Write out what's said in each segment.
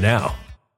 now.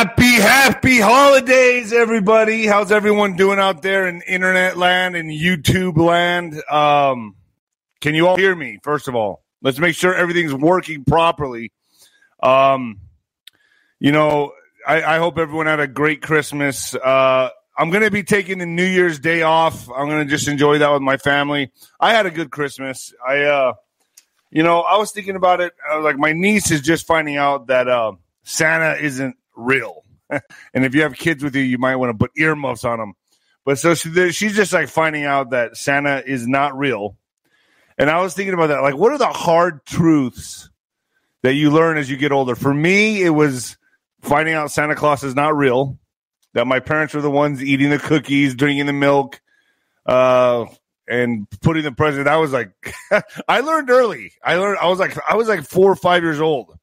Happy, happy holidays, everybody. How's everyone doing out there in internet land and YouTube land? Um, can you all hear me? First of all, let's make sure everything's working properly. Um, you know, I, I hope everyone had a great Christmas. Uh, I'm going to be taking the New Year's Day off. I'm going to just enjoy that with my family. I had a good Christmas. I, uh, you know, I was thinking about it. Uh, like my niece is just finding out that uh, Santa isn't real, and if you have kids with you, you might want to put earmuffs on them. But so she, she's just like finding out that Santa is not real. And I was thinking about that. Like, what are the hard truths that you learn as you get older? For me, it was finding out Santa Claus is not real, that my parents were the ones eating the cookies, drinking the milk, uh, and putting the present. I was like, I learned early. I learned. I was like, I was like four or five years old.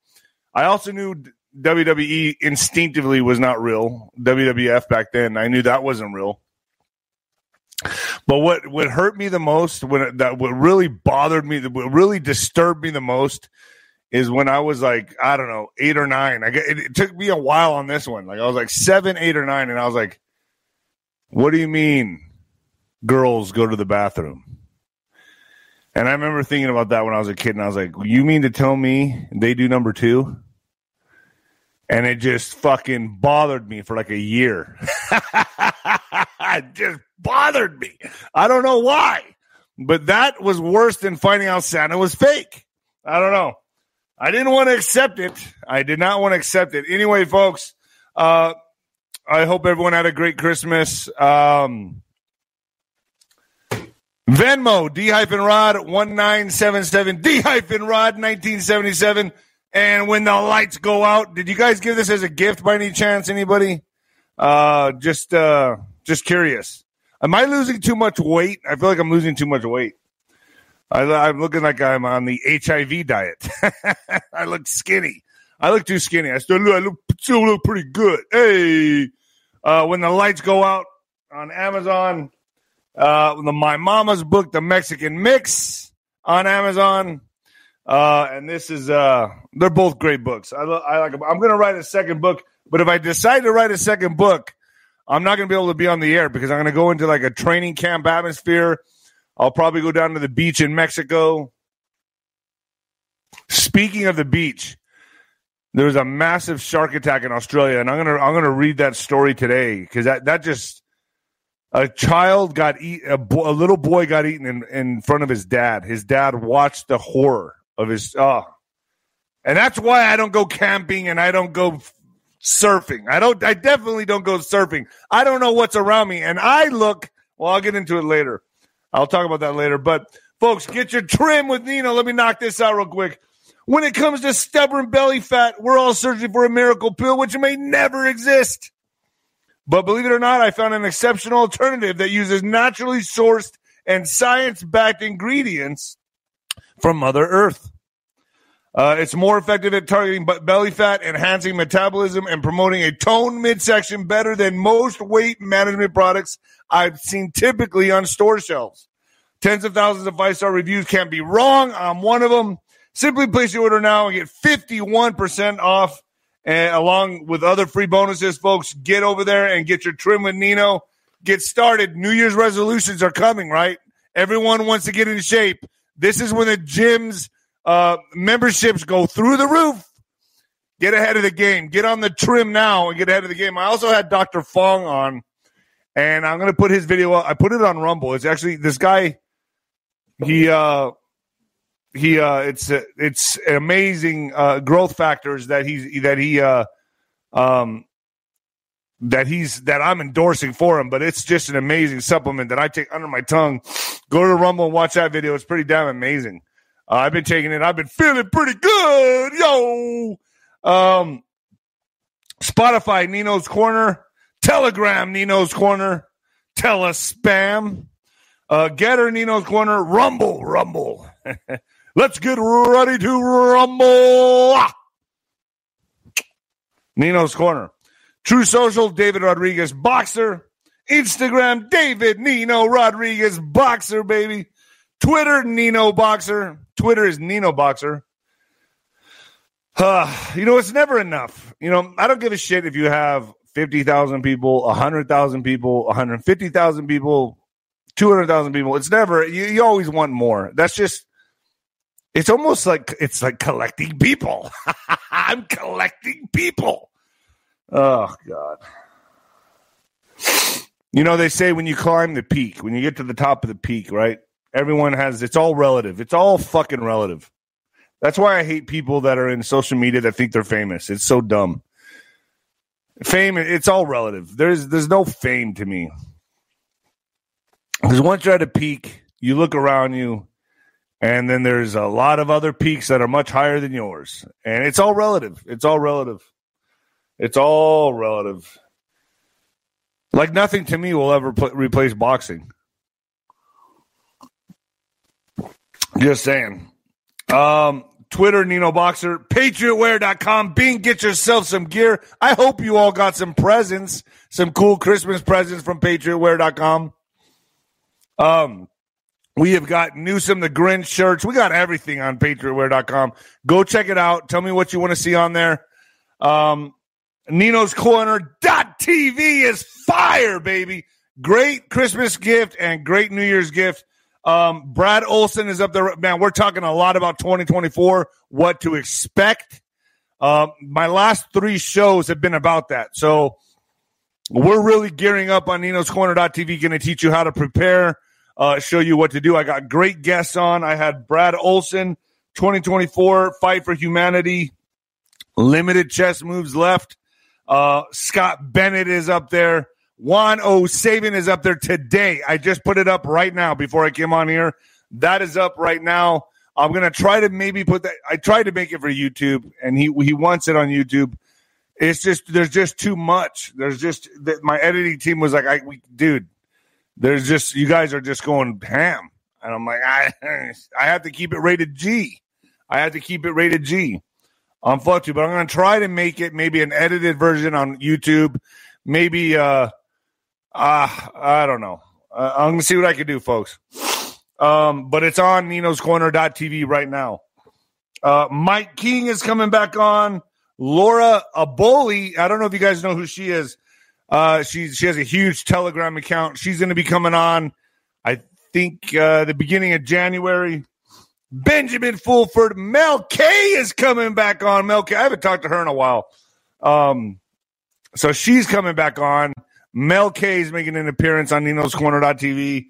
I also knew WWE instinctively was not real. WWF back then, I knew that wasn't real. But what what hurt me the most, when that what really bothered me, what really disturbed me the most, is when I was like, I don't know, eight or nine. I get, it, it took me a while on this one. Like I was like seven, eight or nine, and I was like, "What do you mean, girls go to the bathroom?" And I remember thinking about that when I was a kid, and I was like, "You mean to tell me they do number two? And it just fucking bothered me for like a year. it just bothered me. I don't know why, but that was worse than finding out Santa was fake. I don't know. I didn't want to accept it. I did not want to accept it. Anyway, folks, uh, I hope everyone had a great Christmas. Um, Venmo, D hyphen Rod 1977, D hyphen Rod 1977. And when the lights go out, did you guys give this as a gift by any chance? Anybody? Uh, just, uh, just curious. Am I losing too much weight? I feel like I'm losing too much weight. I, am looking like I'm on the HIV diet. I look skinny. I look too skinny. I still look, I look, still look pretty good. Hey, uh, when the lights go out on Amazon, uh, the My Mama's book, The Mexican Mix, on Amazon. Uh, and this is, uh, they're both great books. I, I like them. I'm going to write a second book, but if I decide to write a second book, I'm not going to be able to be on the air because I'm going to go into like a training camp atmosphere I'll probably go down to the beach in Mexico. Speaking of the beach, there was a massive shark attack in Australia, and I'm gonna I'm gonna read that story today because that that just a child got eat a, bo- a, little boy got eaten in, in front of his dad. His dad watched the horror of his oh, and that's why I don't go camping and I don't go surfing. I don't. I definitely don't go surfing. I don't know what's around me, and I look. Well, I'll get into it later. I'll talk about that later. But folks, get your trim with Nino. Let me knock this out real quick. When it comes to stubborn belly fat, we're all searching for a miracle pill, which may never exist. But believe it or not, I found an exceptional alternative that uses naturally sourced and science backed ingredients from Mother Earth. Uh, it's more effective at targeting belly fat, enhancing metabolism, and promoting a toned midsection better than most weight management products I've seen typically on store shelves. Tens of thousands of five star reviews can't be wrong. I'm one of them. Simply place your order now and get 51% off, and along with other free bonuses, folks. Get over there and get your trim with Nino. Get started. New Year's resolutions are coming, right? Everyone wants to get in shape. This is when the gyms uh, memberships go through the roof. Get ahead of the game. Get on the trim now and get ahead of the game. I also had Dr. Fong on, and I'm going to put his video up. I put it on Rumble. It's actually this guy. He uh he uh it's it's amazing uh growth factors that he's that he uh um that he's that I'm endorsing for him, but it's just an amazing supplement that I take under my tongue. Go to the Rumble and watch that video. It's pretty damn amazing. Uh, I've been taking it. I've been feeling pretty good, yo. Um, Spotify, Nino's Corner, Telegram, Nino's Corner, Telespam, uh, GETTR, Nino's Corner, Rumble, Rumble. Let's get ready to rumble. Nino's Corner. True Social, David Rodriguez, Boxer. Instagram, David Nino Rodriguez, Boxer, baby. Twitter, Nino Boxer. Twitter is Nino Boxer. Uh, you know, it's never enough. You know, I don't give a shit if you have 50,000 people, 100,000 people, 150,000 people, 200,000 people. It's never, you, you always want more. That's just, it's almost like, it's like collecting people. I'm collecting people. Oh, God. You know, they say when you climb the peak, when you get to the top of the peak, right? Everyone has, it's all relative. It's all fucking relative. That's why I hate people that are in social media that think they're famous. It's so dumb. Fame, it's all relative. There's there's no fame to me. Because once you're at a peak, you look around you, and then there's a lot of other peaks that are much higher than yours. And it's all relative. It's all relative. It's all relative. Like nothing to me will ever replace boxing. Just saying. Um, Twitter, Nino Boxer, PatriotWear.com. Bing, get yourself some gear. I hope you all got some presents, some cool Christmas presents from PatriotWear.com. Um, we have got Newsom the Grinch shirts. We got everything on PatriotWear.com. Go check it out. Tell me what you want to see on there. Um, Nino's Corner.tv is fire, baby. Great Christmas gift and great New Year's gift. Um, Brad Olson is up there. Man, we're talking a lot about 2024, what to expect. Uh, my last three shows have been about that. So we're really gearing up on Nino's Corner.tv, going to teach you how to prepare, uh, show you what to do. I got great guests on. I had Brad Olson, 2024 Fight for Humanity, limited chess moves left. Uh, Scott Bennett is up there. Juan O. Saban is up there today. I just put it up right now before I came on here. That is up right now. I'm gonna try to maybe put that. I tried to make it for YouTube, and he he wants it on YouTube. It's just there's just too much. There's just that my editing team was like, I we, dude, there's just you guys are just going ham, and I'm like, I I have to keep it rated G. I have to keep it rated G on FluffTube, but I'm gonna try to make it maybe an edited version on YouTube. Maybe uh uh, I don't know. Uh, I'm gonna see what I can do, folks. Um, but it's on Nino's Corner.tv right now. Uh, Mike King is coming back on. Laura Aboli, I don't know if you guys know who she is. Uh, she she has a huge Telegram account. She's going to be coming on. I think uh, the beginning of January. Benjamin Fulford, Mel K is coming back on. Mel K, I haven't talked to her in a while. Um, so she's coming back on. Mel K is making an appearance on Nino's Corner.tv.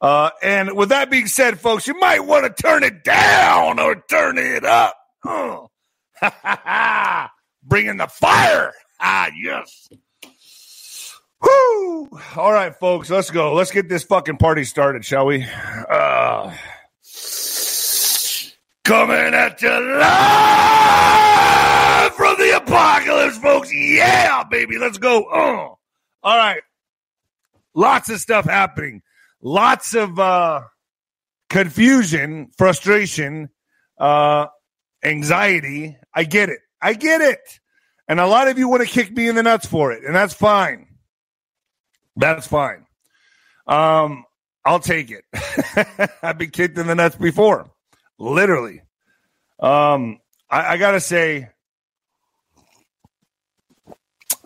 Uh, and with that being said, folks, you might want to turn it down or turn it up. Bringing the fire. Ah, yes. Whoo! All right, folks, let's go. Let's get this fucking party started, shall we? Uh, coming at you live from the apocalypse, folks. Yeah, baby, let's go. Uh. All right. Lots of stuff happening. Lots of uh, confusion, frustration, uh, anxiety. I get it. I get it. And a lot of you want to kick me in the nuts for it, and that's fine. That's fine. Um, I'll take it. I've been kicked in the nuts before, literally. Um, I, I gotta say,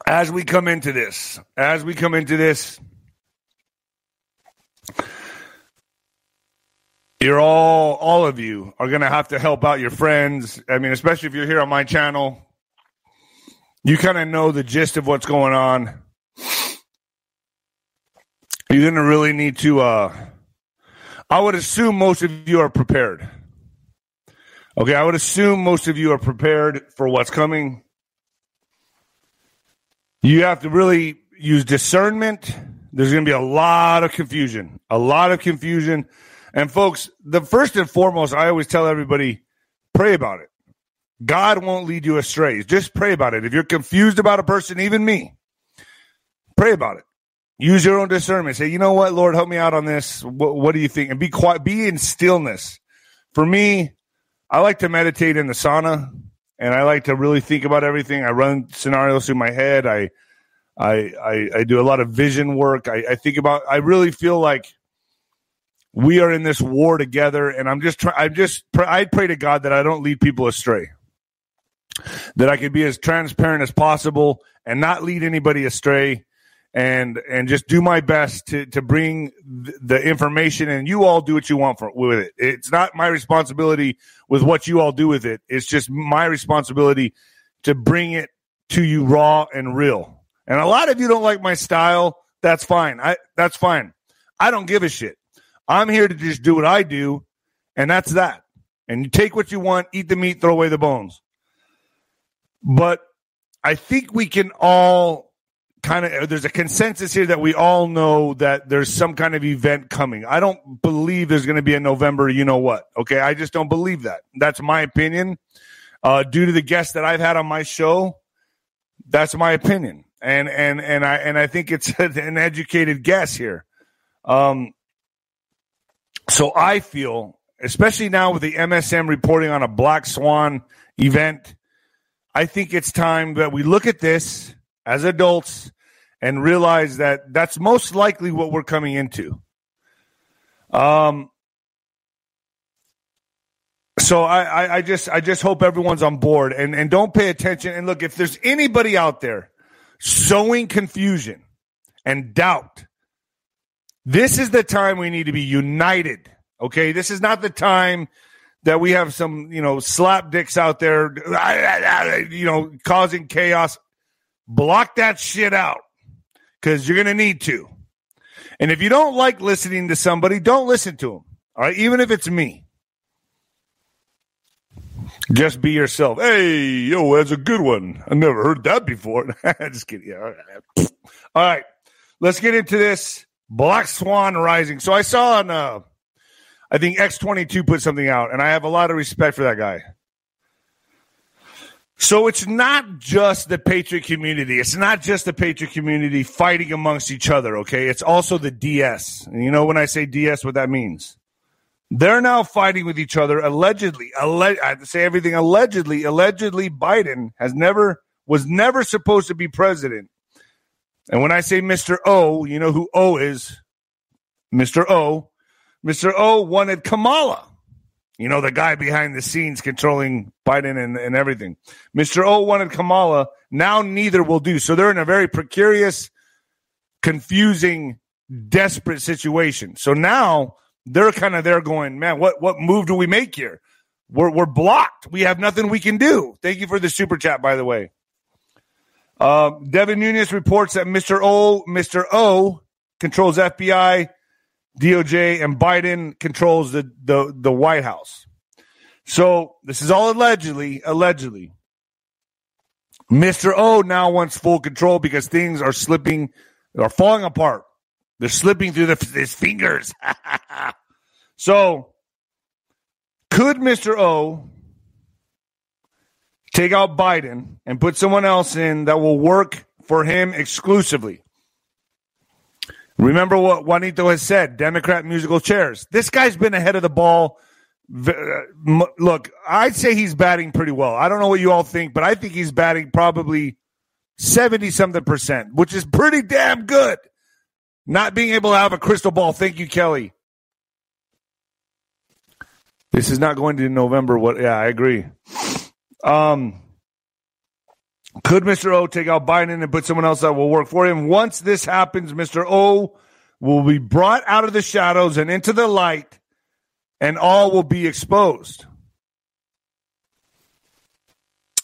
as we come into this, as we come into this, you're all, all of you are going to have to help out your friends. I mean, especially if you're here on my channel, you kind of know the gist of what's going on. You're going to really need to, uh, I would assume most of you are prepared. Okay, I would assume most of you are prepared for what's coming. You have to really use discernment. There's going to be a lot of confusion, a lot of confusion. And folks, the first and foremost, I always tell everybody, pray about it. God won't lead you astray. Just pray about it. If you're confused about a person, even me, pray about it. Use your own discernment. Say, you know what, Lord, help me out on this. What, what do you think? And be quiet. Be in stillness. For me, I like to meditate in the sauna, and I like to really think about everything. I run scenarios through my head. I, I, I, I do a lot of vision work. I, I think about. I really feel like we are in this war together, and I'm just trying. I'm just. I pray to God that I don't lead people astray. That I can be as transparent as possible and not lead anybody astray and and just do my best to to bring the information and you all do what you want for, with it. It's not my responsibility with what you all do with it. It's just my responsibility to bring it to you raw and real. And a lot of you don't like my style. That's fine. I that's fine. I don't give a shit. I'm here to just do what i do and that's that. And you take what you want eat the meat throw away the bones. But i think we can all kind of there's a consensus here that we all know that there's some kind of event coming. I don't believe there's going to be a November, you know what? Okay, I just don't believe that. That's my opinion. Uh, due to the guests that I've had on my show, that's my opinion, and and and I and I think it's an educated guess here. Um, so I feel, especially now with the MSM reporting on a black swan event, I think it's time that we look at this as adults and realize that that's most likely what we're coming into. Um, so I, I, I, just I just hope everyone's on board and, and don't pay attention. And look, if there's anybody out there sowing confusion and doubt, this is the time we need to be united. Okay, this is not the time that we have some you know slap dicks out there, you know, causing chaos. Block that shit out because you're going to need to. And if you don't like listening to somebody, don't listen to them. All right, even if it's me. Just be yourself. Hey, yo, that's a good one. I never heard that before. Just kidding. All, right. all right, let's get into this Black Swan Rising. So I saw on, uh, I think X22 put something out, and I have a lot of respect for that guy. So it's not just the Patriot community. It's not just the Patriot community fighting amongst each other, okay? It's also the DS. And you know when I say DS, what that means? They're now fighting with each other allegedly. Alle- I have to say everything allegedly. Allegedly, Biden has never was never supposed to be president. And when I say Mr. O, you know who O is? Mr. O. Mr. O wanted Kamala. You know, the guy behind the scenes controlling Biden and, and everything. Mr. O wanted Kamala. Now neither will do. So they're in a very precarious, confusing, desperate situation. So now they're kind of there going, man, what, what move do we make here? We're, we're blocked. We have nothing we can do. Thank you for the super chat, by the way. Uh, Devin Nunes reports that Mr. O, Mr. O controls FBI DOJ and Biden controls the, the, the White House. So this is all allegedly, allegedly. Mr. O now wants full control because things are slipping, are falling apart. They're slipping through the, his fingers. so could Mr. O take out Biden and put someone else in that will work for him exclusively? Remember what Juanito has said Democrat musical chairs. This guy's been ahead of the ball. Uh, look, I'd say he's batting pretty well. I don't know what you all think, but I think he's batting probably 70 something percent, which is pretty damn good. Not being able to have a crystal ball. Thank you, Kelly. This is not going to November. What? Yeah, I agree. Um, could Mr. O take out Biden and put someone else that will work for him? Once this happens, Mr. O will be brought out of the shadows and into the light, and all will be exposed.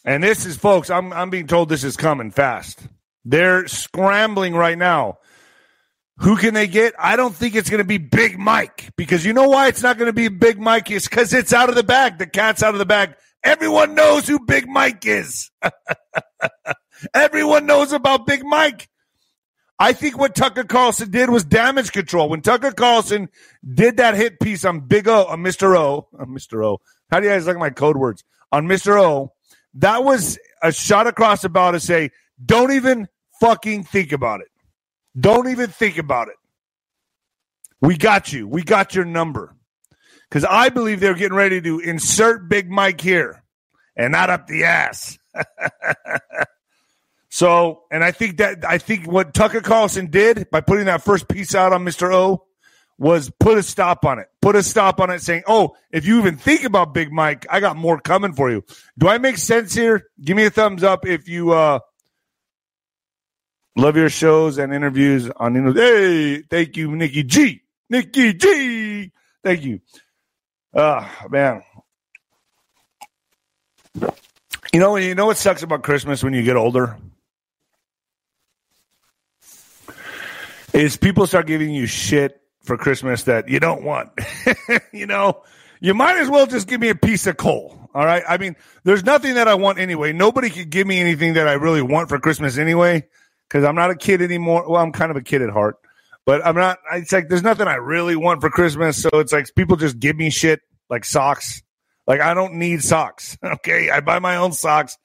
And this is, folks, I'm, I'm being told this is coming fast. They're scrambling right now. Who can they get? I don't think it's going to be Big Mike because you know why it's not going to be Big Mike? It's because it's out of the bag. The cat's out of the bag. Everyone knows who Big Mike is. Everyone knows about Big Mike. I think what Tucker Carlson did was damage control. When Tucker Carlson did that hit piece on Big O, on Mr. O, on Mr. O, how do you guys like my code words? On Mr. O, that was a shot across the bow to say, don't even fucking think about it. Don't even think about it. We got you. We got your number. Because I believe they're getting ready to insert Big Mike here and not up the ass. so, and I think that I think what Tucker Carlson did by putting that first piece out on Mr. O was put a stop on it. Put a stop on it saying, "Oh, if you even think about Big Mike, I got more coming for you." Do I make sense here? Give me a thumbs up if you uh love your shows and interviews on Hey, thank you, Nikki G. Nikki G. Thank you. Uh man. You know, you know what sucks about Christmas when you get older? Is people start giving you shit for Christmas that you don't want. you know, you might as well just give me a piece of coal. All right. I mean, there's nothing that I want anyway. Nobody could give me anything that I really want for Christmas anyway, because I'm not a kid anymore. Well, I'm kind of a kid at heart, but I'm not. It's like there's nothing I really want for Christmas. So it's like people just give me shit like socks. Like I don't need socks. Okay, I buy my own socks.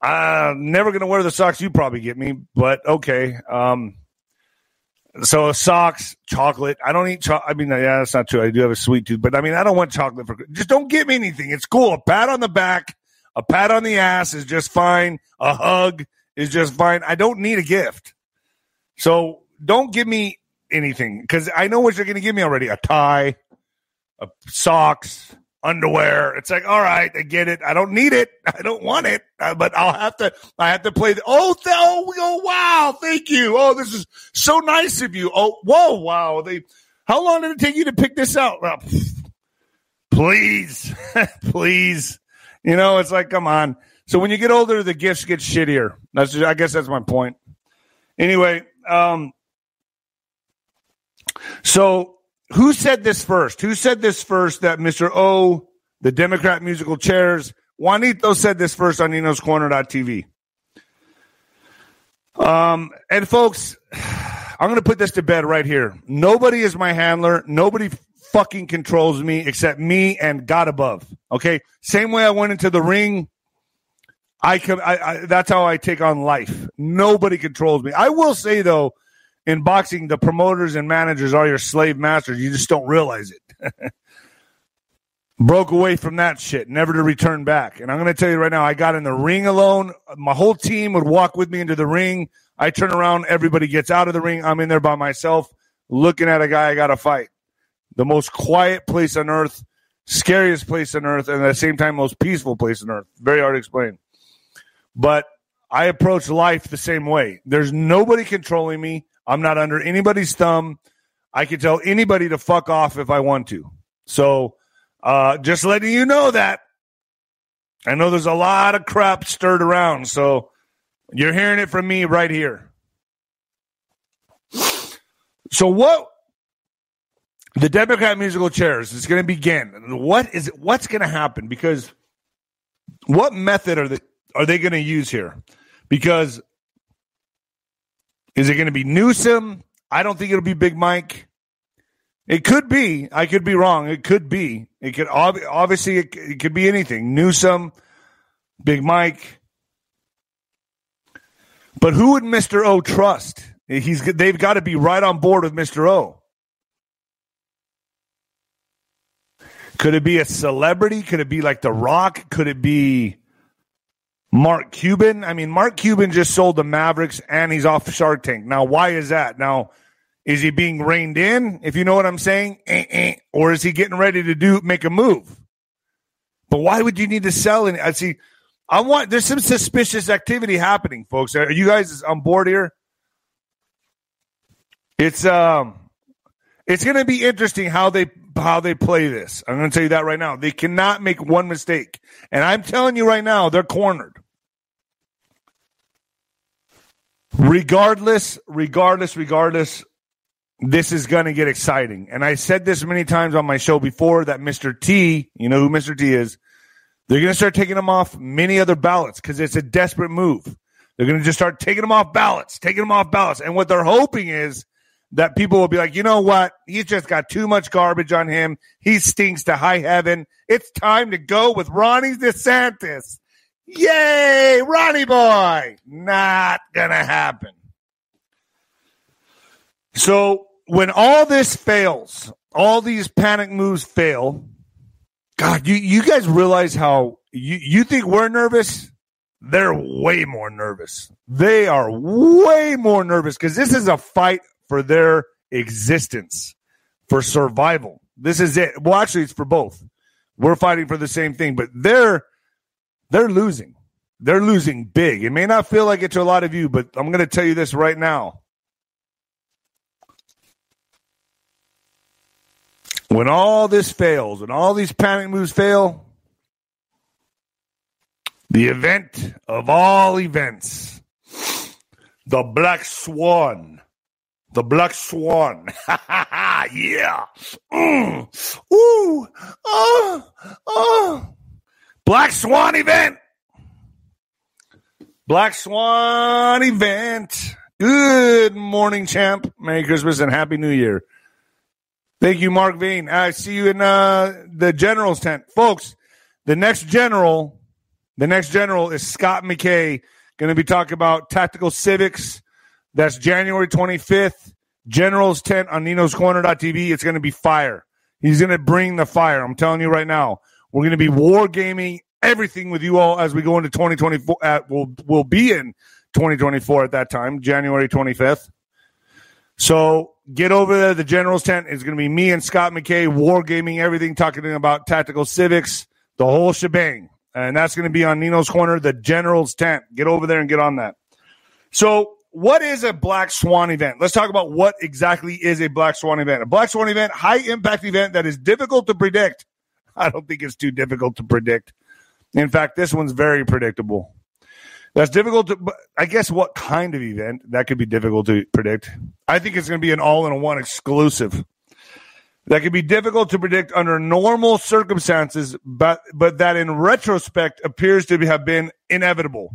I'm never gonna wear the socks you probably get me, but okay. Um, so socks, chocolate. I don't eat chocolate. I mean, yeah, that's not true. I do have a sweet tooth, but I mean, I don't want chocolate for. Just don't give me anything. It's cool. A pat on the back, a pat on the ass is just fine. A hug is just fine. I don't need a gift. So don't give me anything because I know what you're going to give me already. A tie, a socks, underwear. It's like, all right, I get it. I don't need it. I don't want it, uh, but I'll have to. I have to play. The, oh, oh, oh, wow! Thank you. Oh, this is so nice of you. Oh, whoa, wow! They. How long did it take you to pick this out? Please, please. You know, it's like, come on. So when you get older, the gifts get shittier. That's. Just, I guess that's my point. Anyway, um. So who said this first? Who said this first that Mr. O, the Democrat musical chairs, Juanito said this first on Nino's Corner.tv. Um, and folks, I'm going to put this to bed right here. Nobody is my handler. Nobody fucking controls me except me and God above. Okay. Same way I went into the ring. I can, I, I, that's how I take on life. Nobody controls me. I will say though, in boxing, the promoters and managers are your slave masters. You just don't realize it. Broke away from that shit, never to return back. And I'm going to tell you right now, I got in the ring alone. My whole team would walk with me into the ring. I turn around, everybody gets out of the ring. I'm in there by myself, looking at a guy I got to fight. The most quiet place on earth, scariest place on earth, and at the same time, most peaceful place on earth. Very hard to explain. But I approach life the same way. There's nobody controlling me. I'm not under anybody's thumb. I can tell anybody to fuck off if I want to. So, uh, just letting you know that. I know there's a lot of crap stirred around, so you're hearing it from me right here. So, what the Democrat musical chairs is going to begin? What is what's going to happen? Because what method are they are they going to use here? Because is it going to be Newsom? I don't think it'll be Big Mike. It could be. I could be wrong. It could be. It could obviously it, it could be anything. Newsom, Big Mike. But who would Mr. O trust? He's they've got to be right on board with Mr. O. Could it be a celebrity? Could it be like The Rock? Could it be Mark Cuban. I mean, Mark Cuban just sold the Mavericks and he's off Shark Tank. Now, why is that? Now, is he being reined in, if you know what I'm saying? Eh, eh. Or is he getting ready to do make a move? But why would you need to sell it? I see. I want there's some suspicious activity happening, folks. Are you guys on board here? It's um it's going to be interesting how they how they play this. I'm going to tell you that right now. They cannot make one mistake. And I'm telling you right now, they're cornered. Regardless, regardless, regardless, this is going to get exciting. And I said this many times on my show before that Mr. T, you know who Mr. T is, they're going to start taking him off many other ballots because it's a desperate move. They're going to just start taking them off ballots, taking them off ballots. And what they're hoping is that people will be like, you know what? He's just got too much garbage on him. He stinks to high heaven. It's time to go with Ronnie DeSantis. Yay, Ronnie boy. Not going to happen. So when all this fails, all these panic moves fail, God, you, you guys realize how you, you think we're nervous? They're way more nervous. They are way more nervous because this is a fight for their existence, for survival. This is it. Well, actually, it's for both. We're fighting for the same thing, but they're they're losing. They're losing big. It may not feel like it to a lot of you, but I'm going to tell you this right now. When all this fails, when all these panic moves fail, the event of all events, the Black Swan, the Black Swan. yeah. Mm. Ooh. Oh. Oh. Black Swan event. Black Swan event. Good morning, champ. Merry Christmas and Happy New Year. Thank you, Mark Vane. I see you in uh, the general's tent. Folks, the next general, the next general is Scott McKay, going to be talking about tactical civics. That's January 25th. General's tent on ninoscorner.tv. It's going to be fire. He's going to bring the fire. I'm telling you right now. We're going to be war gaming everything with you all as we go into 2024. At, uh, we'll, we'll be in 2024 at that time, January 25th. So get over there. The General's tent is going to be me and Scott McKay, wargaming everything, talking about tactical civics, the whole shebang. And that's going to be on Nino's Corner, the General's tent. Get over there and get on that. So, what is a Black Swan event? Let's talk about what exactly is a Black Swan event. A Black Swan event, high impact event that is difficult to predict. I don't think it's too difficult to predict. In fact, this one's very predictable. That's difficult to, I guess, what kind of event that could be difficult to predict. I think it's going to be an all in one exclusive. That could be difficult to predict under normal circumstances, but, but that in retrospect appears to have been inevitable.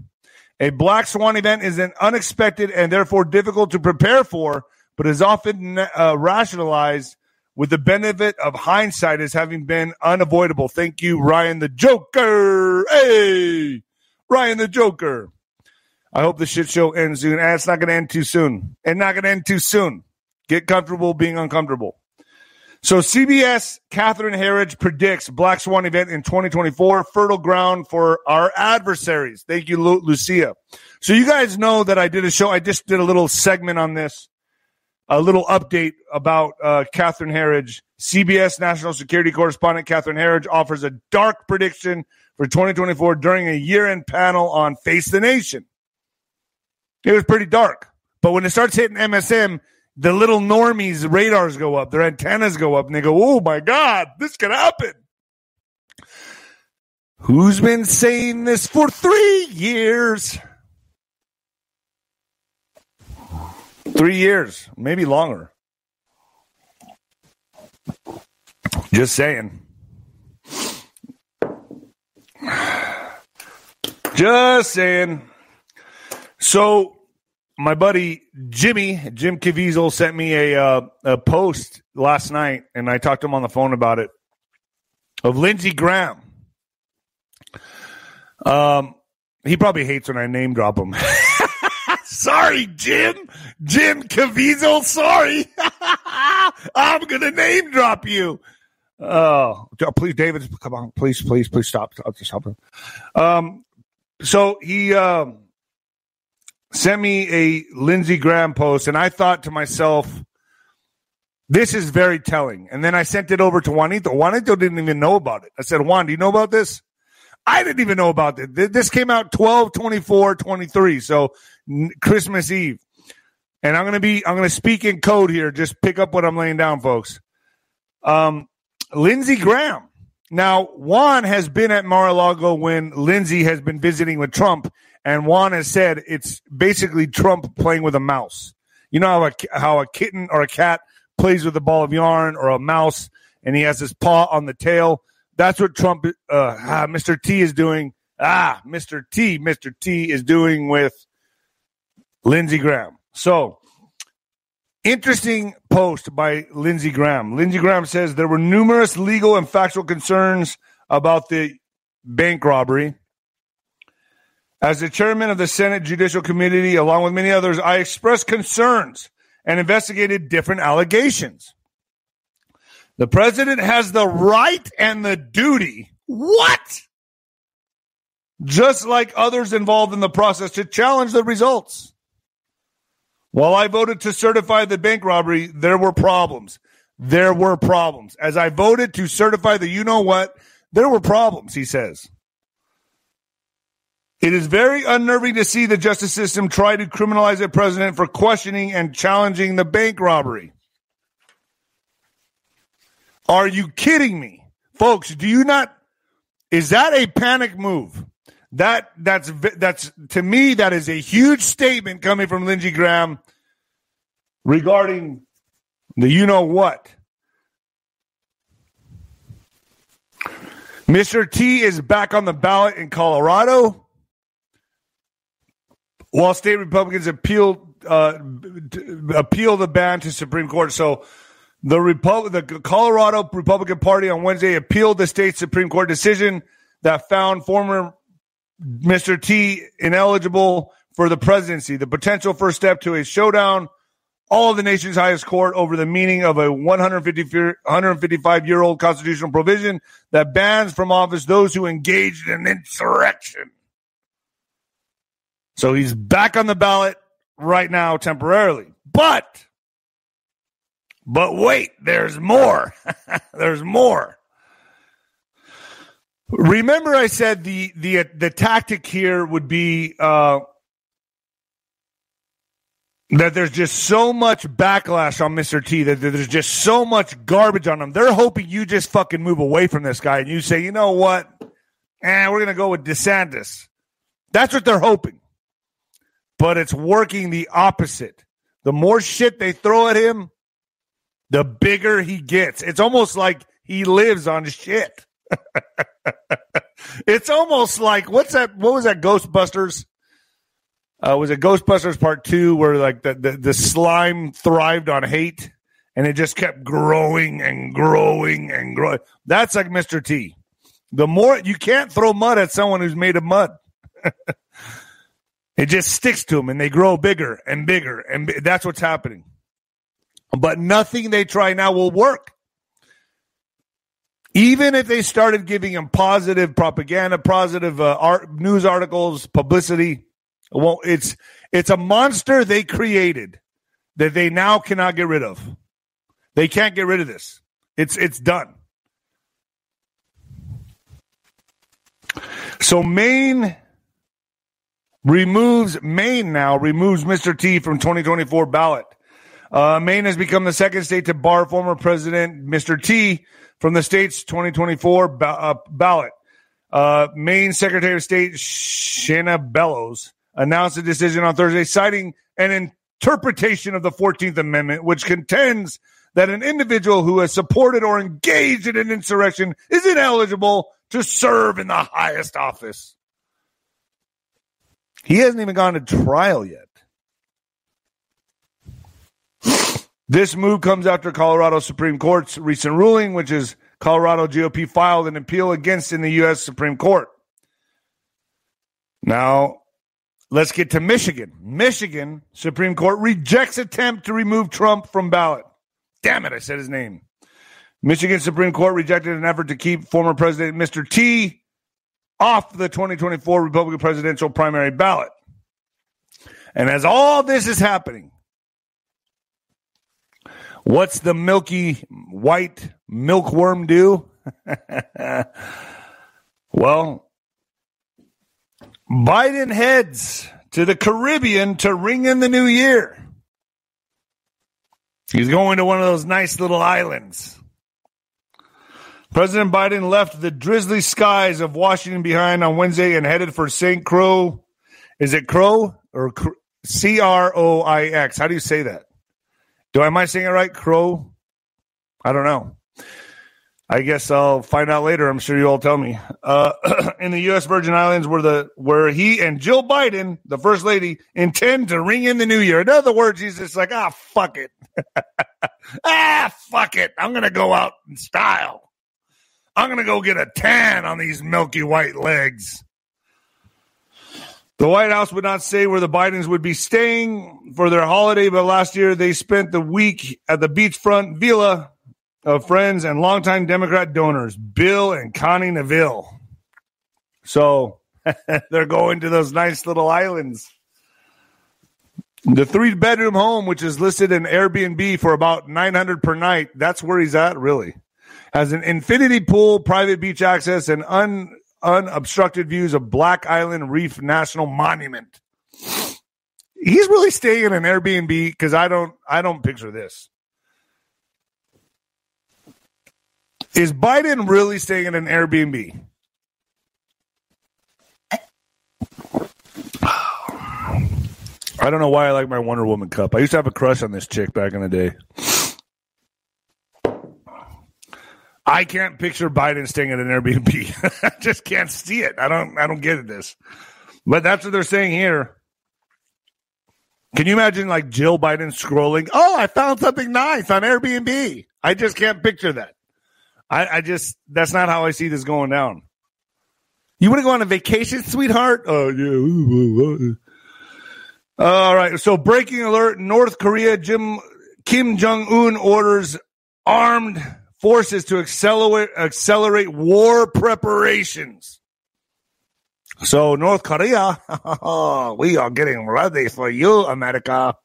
A black swan event is an unexpected and therefore difficult to prepare for, but is often uh, rationalized with the benefit of hindsight as having been unavoidable. Thank you, Ryan the Joker. Hey! Ryan the Joker. I hope the shit show ends soon. And it's not going to end too soon. And not going to end too soon. Get comfortable being uncomfortable. So CBS Catherine Herridge predicts Black Swan event in 2024, fertile ground for our adversaries. Thank you, Lu- Lucia. So you guys know that I did a show. I just did a little segment on this, a little update about uh, Catherine Herridge. CBS national security correspondent Catherine Herridge offers a dark prediction for 2024 during a year-end panel on Face the Nation. It was pretty dark, but when it starts hitting MSM, the little normies' radars go up, their antennas go up, and they go, "Oh my God, this could happen." Who's been saying this for three years? Three years, maybe longer. Just saying. Just saying. So, my buddy Jimmy, Jim Caviezel, sent me a, uh, a post last night, and I talked to him on the phone about it, of Lindsey Graham. Um, he probably hates when I name drop him. sorry, Jim. Jim Caviezel, sorry. I'm going to name drop you. Oh, please, David, come on, please, please, please stop. I'll just help him. Um, so he um, sent me a Lindsey Graham post, and I thought to myself, this is very telling. And then I sent it over to Juanito. Juanito didn't even know about it. I said, Juan, do you know about this? I didn't even know about it. This came out 12, 24, 23. So Christmas Eve. And I'm to be, I'm to speak in code here. Just pick up what I'm laying down, folks. Um, Lindsey Graham. Now, Juan has been at Mar-a-Lago when Lindsey has been visiting with Trump, and Juan has said it's basically Trump playing with a mouse. You know how a, how a kitten or a cat plays with a ball of yarn or a mouse, and he has his paw on the tail. That's what Trump, uh, ah, Mr. T is doing. Ah, Mr. T, Mr. T is doing with Lindsey Graham. So, interesting post by Lindsey Graham. Lindsey Graham says there were numerous legal and factual concerns about the bank robbery. As the chairman of the Senate Judicial Committee, along with many others, I expressed concerns and investigated different allegations. The president has the right and the duty. What? Just like others involved in the process to challenge the results. While I voted to certify the bank robbery, there were problems. There were problems. As I voted to certify the you know what, there were problems, he says. It is very unnerving to see the justice system try to criminalize a president for questioning and challenging the bank robbery. Are you kidding me? Folks, do you not is that a panic move? That that's that's to me that is a huge statement coming from Lindsey Graham regarding the you know what. Mr. T is back on the ballot in Colorado. While state Republicans appealed uh, appeal the ban to Supreme Court, so the Repu- the Colorado Republican Party on Wednesday appealed the state Supreme Court decision that found former Mr. T ineligible for the presidency. The potential first step to a showdown all of the nation's highest court over the meaning of a 155 year old constitutional provision that bans from office those who engaged in insurrection. So he's back on the ballot right now temporarily. But, but wait, there's more. there's more. Remember, I said the the the tactic here would be uh, that there's just so much backlash on Mr. T that there's just so much garbage on him. They're hoping you just fucking move away from this guy and you say, you know what? And eh, we're gonna go with DeSantis. That's what they're hoping. But it's working the opposite. The more shit they throw at him, the bigger he gets. It's almost like he lives on shit. it's almost like what's that? What was that? Ghostbusters. Uh, was it Ghostbusters Part Two, where like the, the the slime thrived on hate, and it just kept growing and growing and growing. That's like Mr. T. The more you can't throw mud at someone who's made of mud. it just sticks to them, and they grow bigger and bigger, and that's what's happening. But nothing they try now will work even if they started giving him positive propaganda, positive uh, art, news articles, publicity, well, it's it's a monster they created that they now cannot get rid of. They can't get rid of this. It's it's done. So Maine removes Maine now removes Mr. T from 2024 ballot. Uh, Maine has become the second state to bar former President Mr. T from the state's 2024 ba- uh, ballot. Uh, Maine Secretary of State Shenna Bellows announced a decision on Thursday citing an interpretation of the 14th Amendment, which contends that an individual who has supported or engaged in an insurrection is ineligible to serve in the highest office. He hasn't even gone to trial yet. This move comes after Colorado Supreme Court's recent ruling, which is Colorado GOP filed an appeal against in the U.S. Supreme Court. Now, let's get to Michigan. Michigan Supreme Court rejects attempt to remove Trump from ballot. Damn it, I said his name. Michigan Supreme Court rejected an effort to keep former President Mr. T off the 2024 Republican presidential primary ballot. And as all this is happening, What's the milky white milkworm do? well, Biden heads to the Caribbean to ring in the new year. He's going to one of those nice little islands. President Biden left the drizzly skies of Washington behind on Wednesday and headed for St. Croix. Is it Crow or C R O I X? How do you say that? Do I, am I saying it right? Crow? I don't know. I guess I'll find out later. I'm sure you all tell me. Uh, in the U.S. Virgin Islands, where the where he and Jill Biden, the first lady, intend to ring in the new year. In other words, he's just like, ah, fuck it, ah, fuck it. I'm gonna go out in style. I'm gonna go get a tan on these milky white legs. The White House would not say where the Bidens would be staying for their holiday, but last year they spent the week at the beachfront villa of friends and longtime Democrat donors, Bill and Connie Neville. So they're going to those nice little islands. The three bedroom home, which is listed in Airbnb for about 900 per night, that's where he's at, really. Has an infinity pool, private beach access, and un, unobstructed views of Buck Island Reef National Monument. He's really staying in an Airbnb because I don't I don't picture this. Is Biden really staying in an Airbnb? I don't know why I like my Wonder Woman cup. I used to have a crush on this chick back in the day. I can't picture Biden staying in an Airbnb. I just can't see it. I don't I don't get this. But that's what they're saying here. Can you imagine like Jill Biden scrolling? Oh, I found something nice on Airbnb. I just can't picture that. I, I just that's not how I see this going down. You want to go on a vacation, sweetheart? Oh yeah. All right. So breaking alert: North Korea, Jim Kim Jong Un orders armed forces to accelerate accelerate war preparations. So North Korea, we are getting ready for you, America.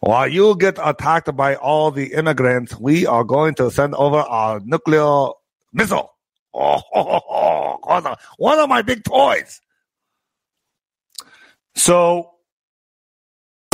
While you get attacked by all the immigrants, we are going to send over our nuclear missile. Oh, one of my big toys. So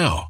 now.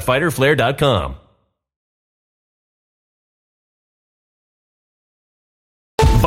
www.fighterflare.com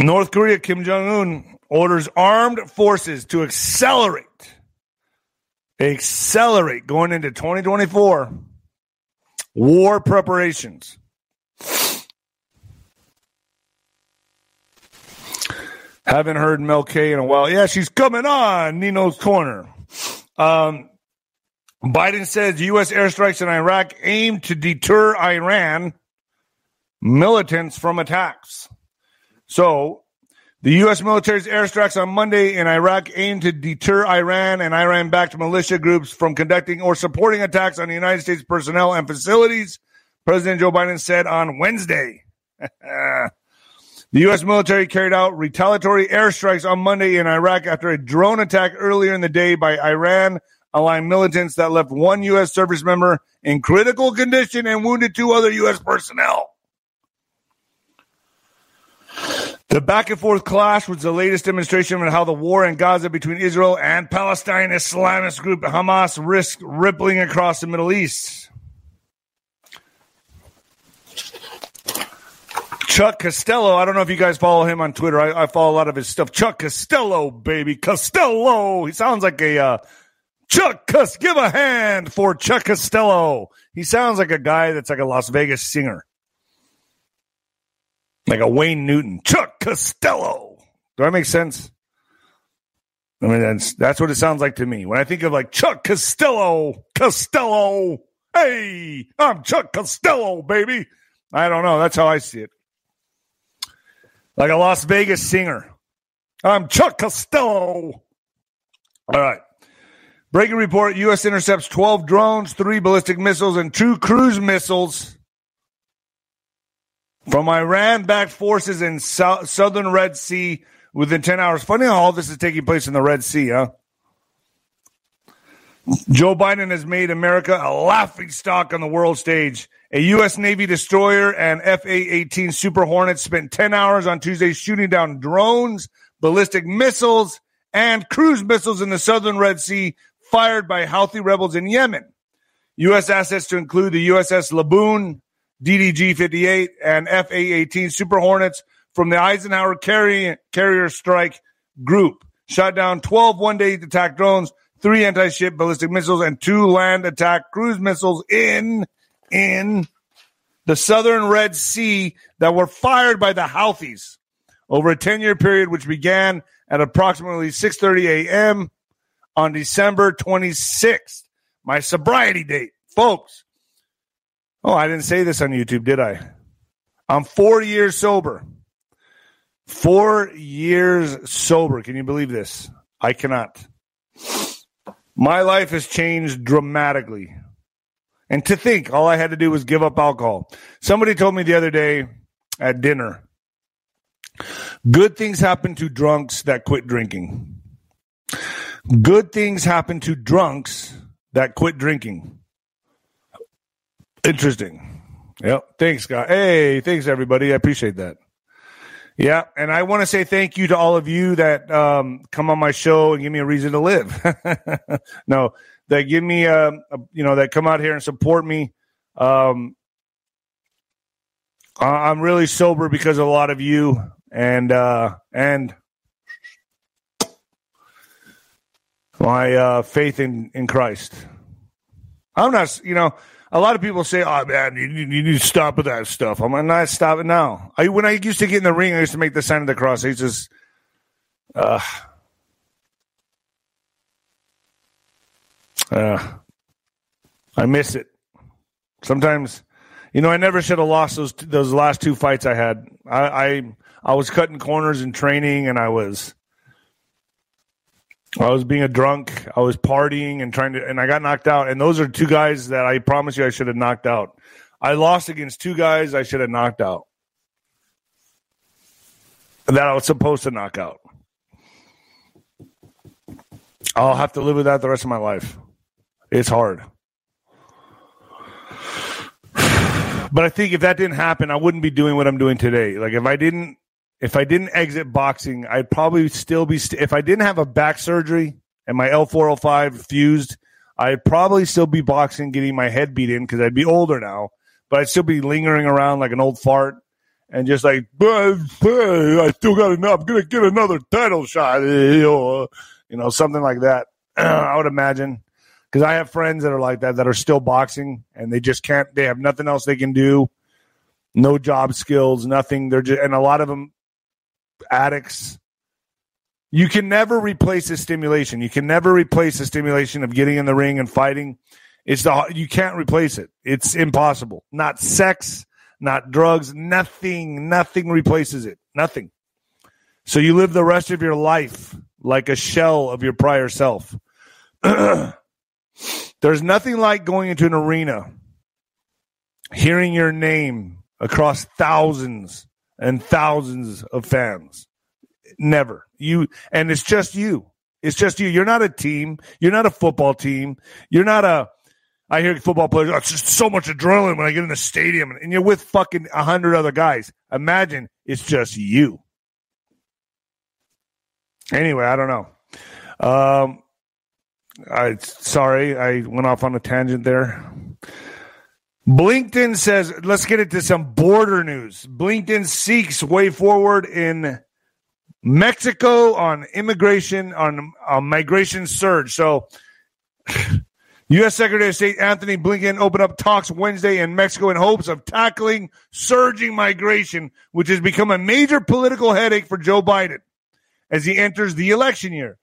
North Korea Kim Jong Un orders armed forces to accelerate, accelerate going into 2024 war preparations. Haven't heard Mel K in a while. Yeah, she's coming on Nino's corner. Um, Biden says U.S. airstrikes in Iraq aim to deter Iran militants from attacks. So, the U.S. military's airstrikes on Monday in Iraq aim to deter Iran and Iran backed militia groups from conducting or supporting attacks on the United States personnel and facilities, President Joe Biden said on Wednesday. The U.S. military carried out retaliatory airstrikes on Monday in Iraq after a drone attack earlier in the day by Iran aligned militants that left one U.S. service member in critical condition and wounded two other U.S. personnel. The back and forth clash was the latest demonstration of how the war in Gaza between Israel and Palestine Islamist group Hamas risks rippling across the Middle East. Chuck Costello. I don't know if you guys follow him on Twitter. I, I follow a lot of his stuff. Chuck Costello, baby. Costello. He sounds like a uh, Chuck. Cus- give a hand for Chuck Costello. He sounds like a guy that's like a Las Vegas singer. Like a Wayne Newton. Chuck Costello. Do that make sense? I mean, that's, that's what it sounds like to me. When I think of like Chuck Costello, Costello. Hey, I'm Chuck Costello, baby. I don't know. That's how I see it like a Las Vegas singer. I'm Chuck Costello. All right. Breaking report U.S. intercepts 12 drones, three ballistic missiles, and two cruise missiles from Iran backed forces in so- southern Red Sea within 10 hours. Funny how all this is taking place in the Red Sea, huh? Joe Biden has made America a laughing stock on the world stage. A U.S. Navy destroyer and FA 18 Super Hornets spent 10 hours on Tuesday shooting down drones, ballistic missiles, and cruise missiles in the southern Red Sea fired by Houthi rebels in Yemen. U.S. assets to include the USS Laboon, DDG 58, and FA 18 Super Hornets from the Eisenhower carrier, carrier strike group shot down 12 one day attack drones, three anti ship ballistic missiles, and two land attack cruise missiles in in the southern Red Sea that were fired by the Houthis over a 10 year period, which began at approximately 6.30 a.m. on December 26th, my sobriety date. Folks, oh, I didn't say this on YouTube, did I? I'm four years sober. Four years sober. Can you believe this? I cannot. My life has changed dramatically. And to think, all I had to do was give up alcohol. Somebody told me the other day at dinner good things happen to drunks that quit drinking. Good things happen to drunks that quit drinking. Interesting. Yep. Thanks, guys. Hey, thanks, everybody. I appreciate that. Yeah, and I want to say thank you to all of you that um, come on my show and give me a reason to live. no, that give me a, a, you know that come out here and support me. Um, I'm really sober because of a lot of you and uh, and my uh, faith in in Christ. I'm not, you know, a lot of people say, "Oh man, you, you need to stop with that stuff." I'm not stopping now. I when I used to get in the ring, I used to make the sign of the cross. I just, uh, uh, I miss it. Sometimes, you know, I never should have lost those those last two fights I had. I I, I was cutting corners in training, and I was I was being a drunk. I was partying and trying to, and I got knocked out. And those are two guys that I promise you I should have knocked out. I lost against two guys I should have knocked out. That I was supposed to knock out. I'll have to live with that the rest of my life. It's hard. But I think if that didn't happen, I wouldn't be doing what I'm doing today. Like if I didn't if I didn't exit boxing, I'd probably still be st- if I didn't have a back surgery and my L405 fused, I'd probably still be boxing getting my head beat in cuz I'd be older now, but I'd still be lingering around like an old fart and just like I still got enough. I'm to get another title shot, eh, oh, you know, something like that. I would imagine because I have friends that are like that that are still boxing and they just can't. They have nothing else they can do. No job skills, nothing. They're just and a lot of them addicts. You can never replace the stimulation. You can never replace the stimulation of getting in the ring and fighting. It's the you can't replace it. It's impossible. Not sex, not drugs, nothing, nothing replaces it. Nothing. So you live the rest of your life like a shell of your prior self. There's nothing like going into an arena, hearing your name across thousands and thousands of fans. Never. You and it's just you. It's just you. You're not a team. You're not a football team. You're not a I hear football players, oh, it's just so much adrenaline when I get in the stadium and you're with fucking a hundred other guys. Imagine it's just you. Anyway, I don't know. Um, I sorry, I went off on a tangent there. Blinken says, let's get into some border news. Blinken seeks way forward in Mexico on immigration, on, on migration surge. So, U.S. Secretary of State Antony Blinken opened up talks Wednesday in Mexico in hopes of tackling surging migration, which has become a major political headache for Joe Biden as he enters the election year.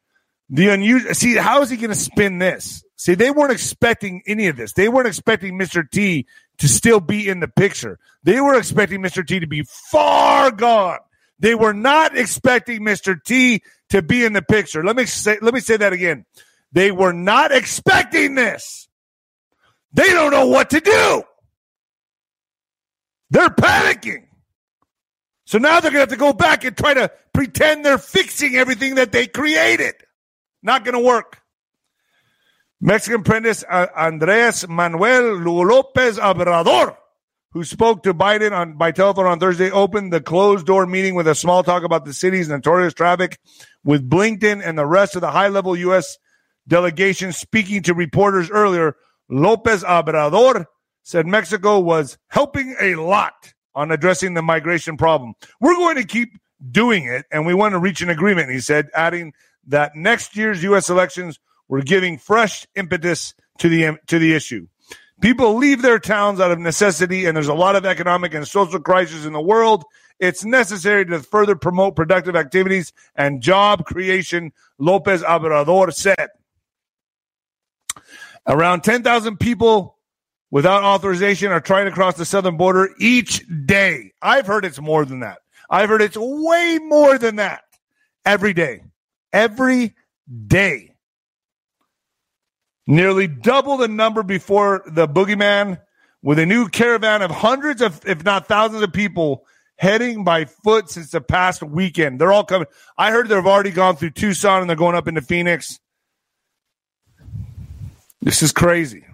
The unusual. See, how is he going to spin this? See, they weren't expecting any of this. They weren't expecting Mr. T to still be in the picture. They were expecting Mr. T to be far gone. They were not expecting Mr. T to be in the picture. Let me say, let me say that again. They were not expecting this. They don't know what to do. They're panicking. So now they're going to have to go back and try to pretend they're fixing everything that they created. Not going to work. Mexican President uh, Andres Manuel Lopez Obrador, who spoke to Biden on by telephone on Thursday, opened the closed door meeting with a small talk about the city's notorious traffic with Blinken and the rest of the high level U.S. delegation. Speaking to reporters earlier, Lopez Obrador said Mexico was helping a lot on addressing the migration problem. We're going to keep doing it, and we want to reach an agreement, he said, adding that next year's U.S. elections were giving fresh impetus to the to the issue. People leave their towns out of necessity, and there's a lot of economic and social crisis in the world. It's necessary to further promote productive activities and job creation, Lopez Obrador said. Around 10,000 people without authorization are trying to cross the southern border each day. I've heard it's more than that. I've heard it's way more than that every day every day. Nearly double the number before the boogeyman with a new caravan of hundreds of, if not thousands of people heading by foot since the past weekend. They're all coming. I heard they've already gone through Tucson and they're going up into Phoenix. This is crazy.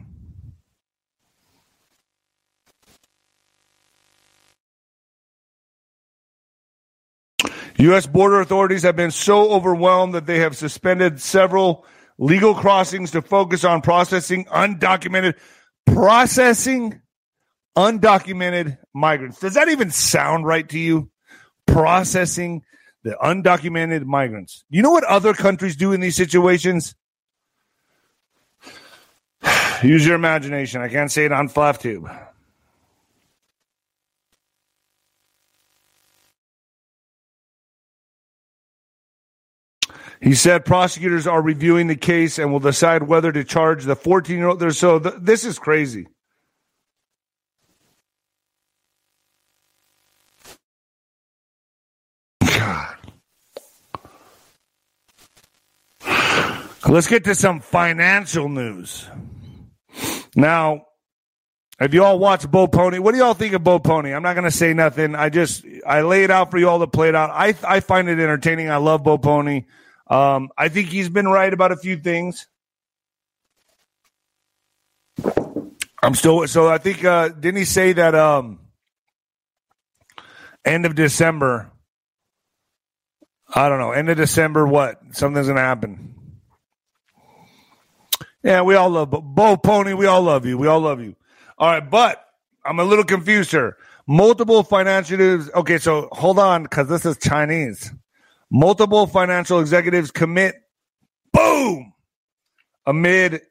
U.S. border authorities have been so overwhelmed that they have suspended several legal crossings to focus on processing undocumented processing undocumented migrants. Does that even sound right to you? Processing the undocumented migrants. You know what other countries do in these situations? Use your imagination. I can't say it on Fluff He said prosecutors are reviewing the case and will decide whether to charge the 14 year old. So th- this is crazy. God. Let's get to some financial news. Now, if you all watch Bo Polny, what do y'all think of Bo Polny? I'm not going to say nothing. I just I lay it out for you all to play it out. I I find it entertaining. I love Bo Polny. Um, I think he's been right about a few things. I'm still so. I think uh, didn't he say that um, end of December? I don't know. End of December, what? Something's gonna happen. Yeah, we all love Bo, Polny. We all love you. We all love you. All right, but I'm a little confused here. Multiple financial news. okay, so hold on, because this is Chinese. Multiple financial executives commit boom amid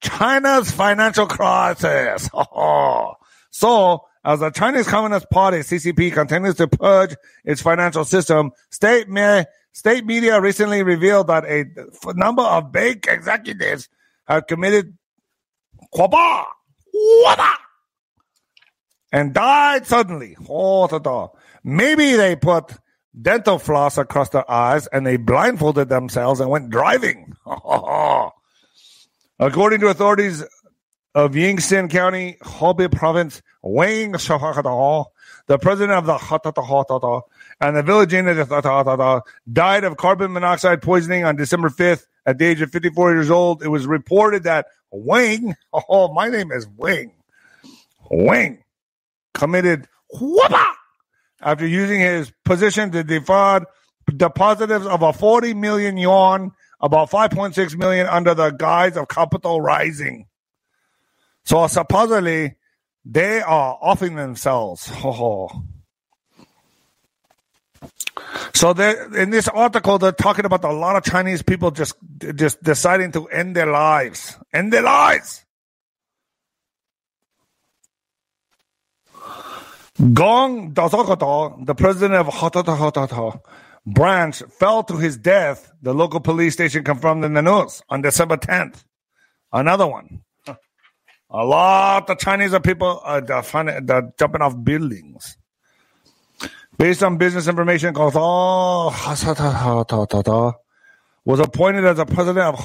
China's financial crisis. so, as the Chinese Communist Party (CCP) continues to purge its financial system, state me- state media recently revealed that a number of big executives have committed quaba and died suddenly. Oh, Maybe they put dental floss across their eyes and they blindfolded themselves and went driving. According to authorities of Yingxin County, Hebei Province, Wang the president of the and the village in the died of carbon monoxide poisoning on December 5th at the age of 54 years old. It was reported that Wang, oh, my name is Wang, Wang committed whoopah after using his position to defraud depositors of a 40 million yuan, about 5.6 million under the guise of capital rising. So supposedly they are offing themselves. Oh. So in this article, they're talking about a lot of Chinese people just just deciding to end their lives, end their lives. Gong Dazokoto, the president of Hototohototo branch, fell to his death, the local police station confirmed in the news on December 10th. Another one. A lot of Chinese people are jumping off buildings. Based on business information, was appointed as the president of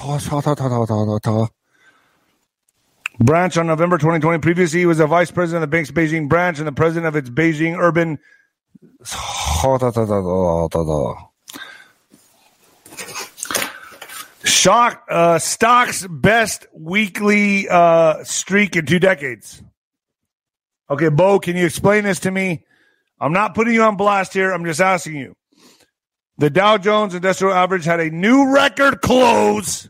branch on November 2020. Previously, he was the vice president of the bank's Beijing branch and the president of its Beijing urban. Shock uh, stocks best weekly uh, streak in two decades. Okay, Bo, can you explain this to me? I'm not putting you on blast here. I'm just asking you. The Dow Jones Industrial Average had a new record close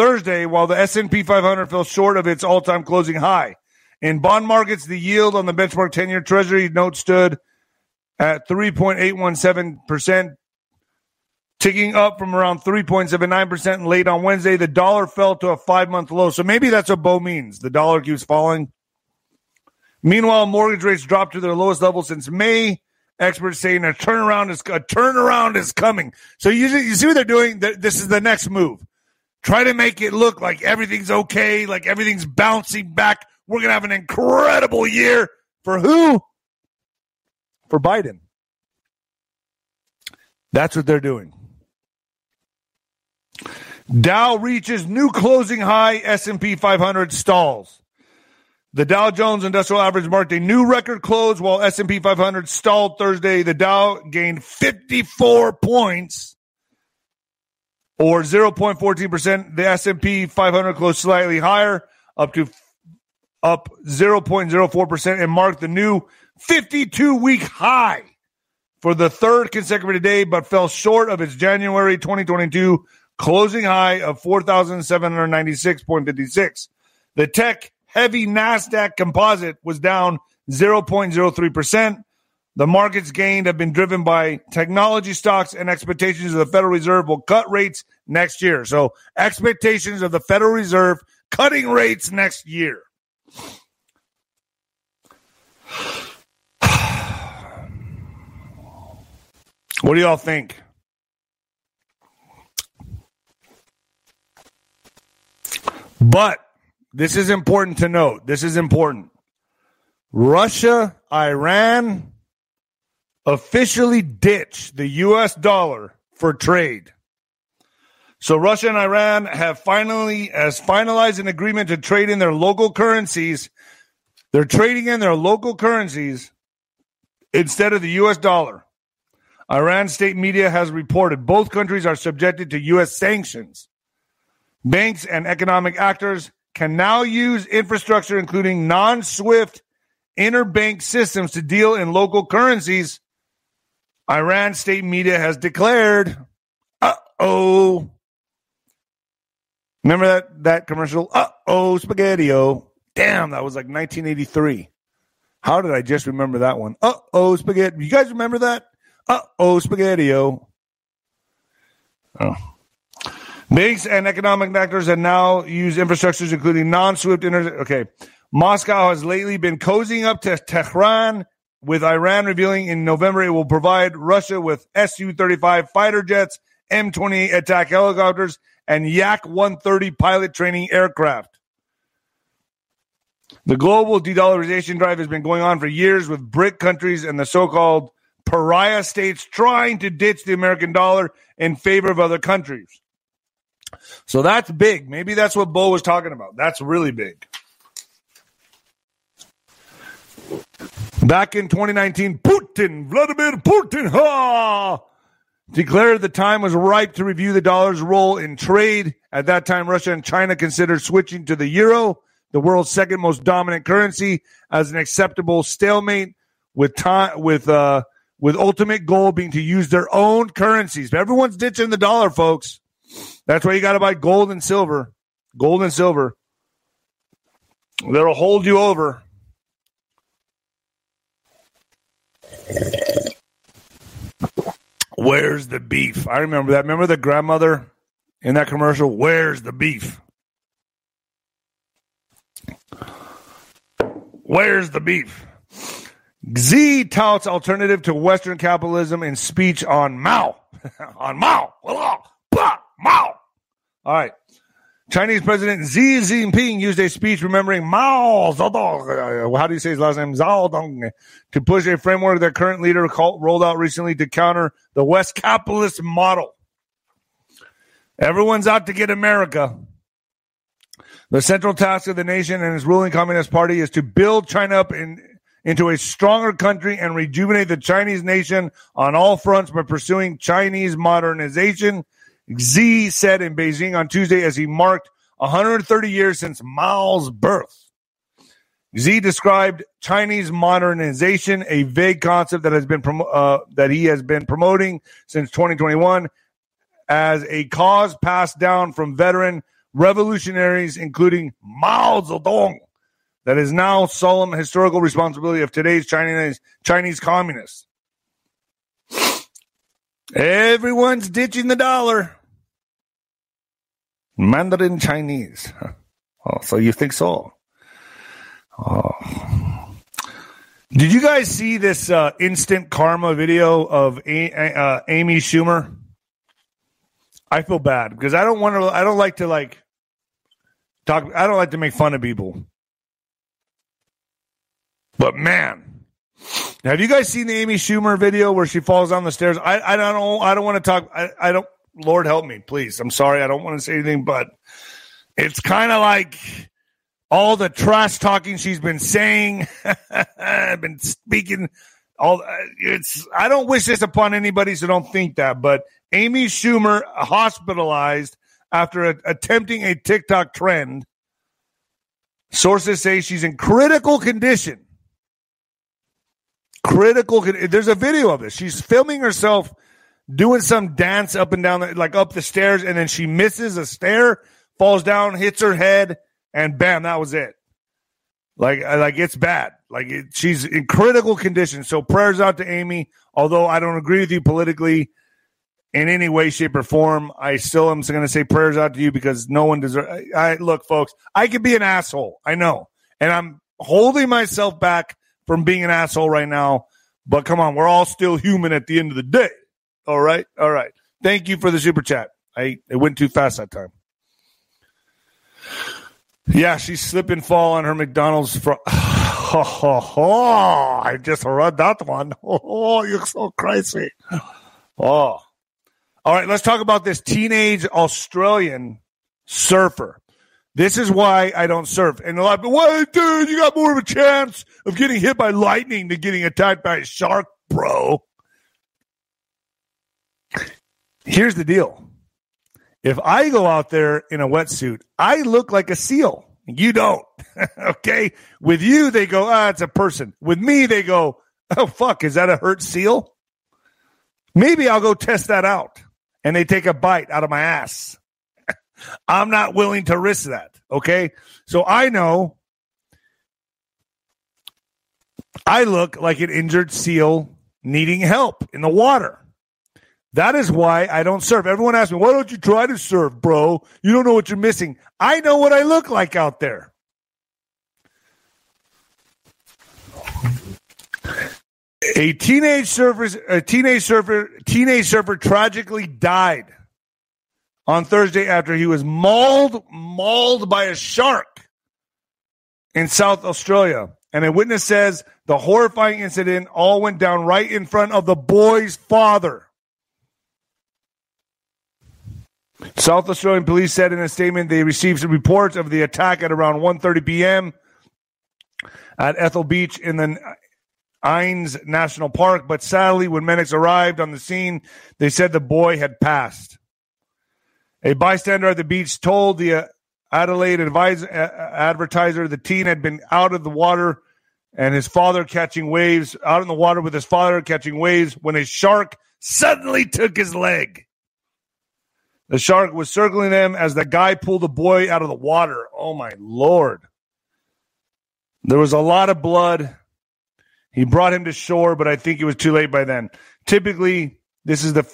Thursday, while the S&P 500 fell short of its all-time closing high. In bond markets, the yield on the benchmark 10-year Treasury note stood at 3.817%, ticking up from around 3.79% late on Wednesday. The dollar fell to a five-month low. So maybe that's what Bo means. The dollar keeps falling. Meanwhile, mortgage rates dropped to their lowest level since May. Experts saying a turnaround is a turnaround is coming. So you, you see what they're doing? This is the next move. Try to make it look like everything's okay, like everything's bouncing back. We're gonna have an incredible year for who? For Biden. That's what they're doing. Dow reaches new closing high. S&P 500 stalls. The Dow Jones Industrial Average marked a new record close while S&P 500 stalled Thursday. The Dow gained 54 points or 0.14%. The S&P 500 closed slightly higher up to up 0.04% and marked the new 52 week high for the third consecutive day but fell short of its January 2022 closing high of 4796.56. The tech heavy NASDAQ composite was down 0.03%. The market's gained have been driven by technology stocks and expectations of the Federal Reserve will cut rates next year. So, expectations of the Federal Reserve cutting rates next year. What do y'all think? But this is important to note. This is important. Russia, Iran officially ditch the US dollar for trade. So Russia and Iran have finally has finalized an agreement to trade in their local currencies. They're trading in their local currencies instead of the US dollar. Iran state media has reported both countries are subjected to US sanctions. Banks and economic actors can now use infrastructure including non-SWIFT interbank systems to deal in local currencies. Iran state media has declared, "Uh-oh, Remember that that commercial? Uh oh, spaghetti-o. Damn, that was like 1983. How did I just remember that one? Uh oh, spaghetti. You guys remember that? Uh oh, spaghetti-o. Oh. Banks and economic actors have now used infrastructures, including non-SWIFT inter. Okay, Moscow has lately been cozying up to Tehran, with Iran revealing in November it will provide Russia with Su-35 fighter jets, M-28 attack helicopters, and Yak 130 pilot training aircraft. The global de dollarization drive has been going on for years with BRIC countries and the so called pariah states trying to ditch the American dollar in favor of other countries. So that's big. Maybe that's what Bo was talking about. That's really big. Back in 2019, Putin, Vladimir Putin, ha, declared the time was ripe to review the dollar's role in trade. At that time, Russia and China considered switching to the euro, the world's second most dominant currency, as an acceptable stalemate. With time, with uh, with ultimate goal being to use their own currencies. But everyone's ditching the dollar, folks. That's why you got to buy gold and silver. Gold and silver. That'll hold you over. Where's the beef? I remember that. Remember the grandmother in that commercial? Where's the beef? Where's the beef? Z touts alternative to Western capitalism in speech on Mao. on Mao. Mao. All right. Chinese President Xi Jinping used a speech remembering Mao Zedong. Uh, how do you say his last name? Zedong. To push a framework that current leader rolled out recently to counter the West capitalist model. Everyone's out to get America. The central task of the nation and its ruling Communist Party is to build China up in, into a stronger country and rejuvenate the Chinese nation on all fronts by pursuing Chinese modernization Xi said in Beijing on Tuesday as he marked 130 years since Mao's birth. Xi described Chinese modernization, a vague concept that has been uh, that he has been promoting since 2021, as a cause passed down from veteran revolutionaries, including Mao Zedong, that is now solemn historical responsibility of today's Chinese Chinese communists. Everyone's ditching the dollar. Mandarin Chinese. Oh, so you think so? Oh. Did you guys see this uh, instant karma video of a- uh, Amy Schumer? I feel bad because I don't want to. I don't like to like talk. I don't like to make fun of people. But man, have you guys seen the Amy Schumer video where she falls down the stairs? I, I don't. I don't want to talk. I, I don't. Lord help me, please. I'm sorry. I don't want to say anything, but it's kind of like all the trash talking she's been saying. I've been speaking all it's I don't wish this upon anybody, so don't think that. But Amy Schumer hospitalized after a, attempting a TikTok trend. Sources say she's in critical condition. Critical. There's a video of this. She's filming herself doing some dance up and down, like up the stairs, and then she misses a stair, falls down, hits her head, and bam, that was it. Like, like it's bad. Like it, she's in critical condition. So prayers out to Amy. Although I don't agree with you politically in any way, shape, or form, I still am going to say prayers out to you because no one deserves. I, I look, folks. I could be an asshole. I know, and I'm holding myself back from being an asshole right now. But come on, we're all still human at the end of the day. All right. All right. Thank you for the super chat. I it went too fast that time. Yeah, she slip and fall on her McDonald's front. Oh, oh, oh, I just read that one. Oh, you're so crazy. Oh. All right, let's talk about this teenage Australian surfer. This is why I don't surf. And a lot of well, dude, you got more of a chance of getting hit by lightning than getting attacked by a shark, bro. Here's the deal. If I go out there in a wetsuit, I look like a seal. You don't. okay. With you, they go, ah, it's a person. With me, they go, oh, fuck, is that a hurt seal? Maybe I'll go test that out. And they take a bite out of my ass. I'm not willing to risk that. Okay. So I know I look like an injured seal needing help in the water. That is why I don't surf. Everyone asks me, why don't you try to surf, bro? You don't know what you're missing. I know what I look like out there. A teenage surfer, a teenage surfer, teenage surfer tragically died on Thursday after he was mauled, mauled by a shark in South Australia. And a witness says the horrifying incident all went down right in front of the boy's father. South Australian police said in a statement they received reports of the attack at around 1.30 p.m. at Ethel Beach in the Innes National Park, but sadly, when medics arrived on the scene, they said the boy had passed. A bystander at the beach told the uh, Adelaide advisor, uh, advertiser the teen had been out of the water and his father catching waves, out in the water with his father catching waves when a shark suddenly took his leg. The shark was circling them as the guy pulled the boy out of the water. Oh my lord. There was a lot of blood. He brought him to shore, but I think it was too late by then. Typically, this is the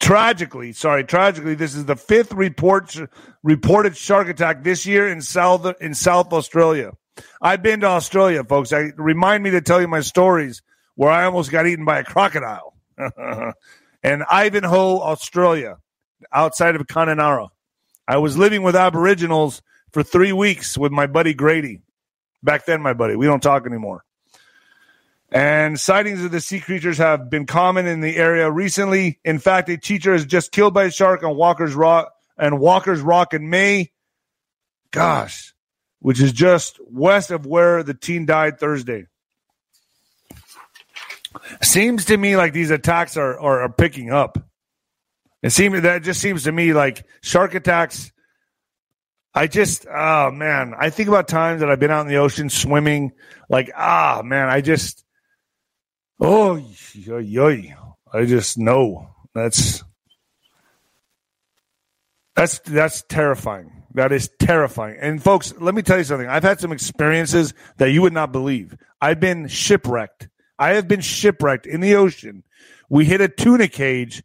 tragically, sorry, tragically, this is the fifth report reported shark attack this year in South in South Australia. I've been to Australia, folks. I remind me to tell you my stories where I almost got eaten by a crocodile. and Ivanhoe, Australia outside of Kununurra. I was living with Aboriginals for three weeks with my buddy Grady. Back then, my buddy. We don't talk anymore. And sightings of the sea creatures have been common in the area recently. In fact, a teacher is just killed by a shark on Walker's Rock and Walker's Rock in May. Gosh, which is just west of where the teen died Thursday. Seems to me like these attacks are, are, are picking up. It seems that just seems to me like shark attacks. I just, oh man, I think about times that I've been out in the ocean swimming. Like, ah man, I just, oh, yoy, yoy. I just know that's that's that's terrifying. That is terrifying. And folks, let me tell you something. I've had some experiences that you would not believe. I've been shipwrecked. I have been shipwrecked in the ocean. We hit a tuna cage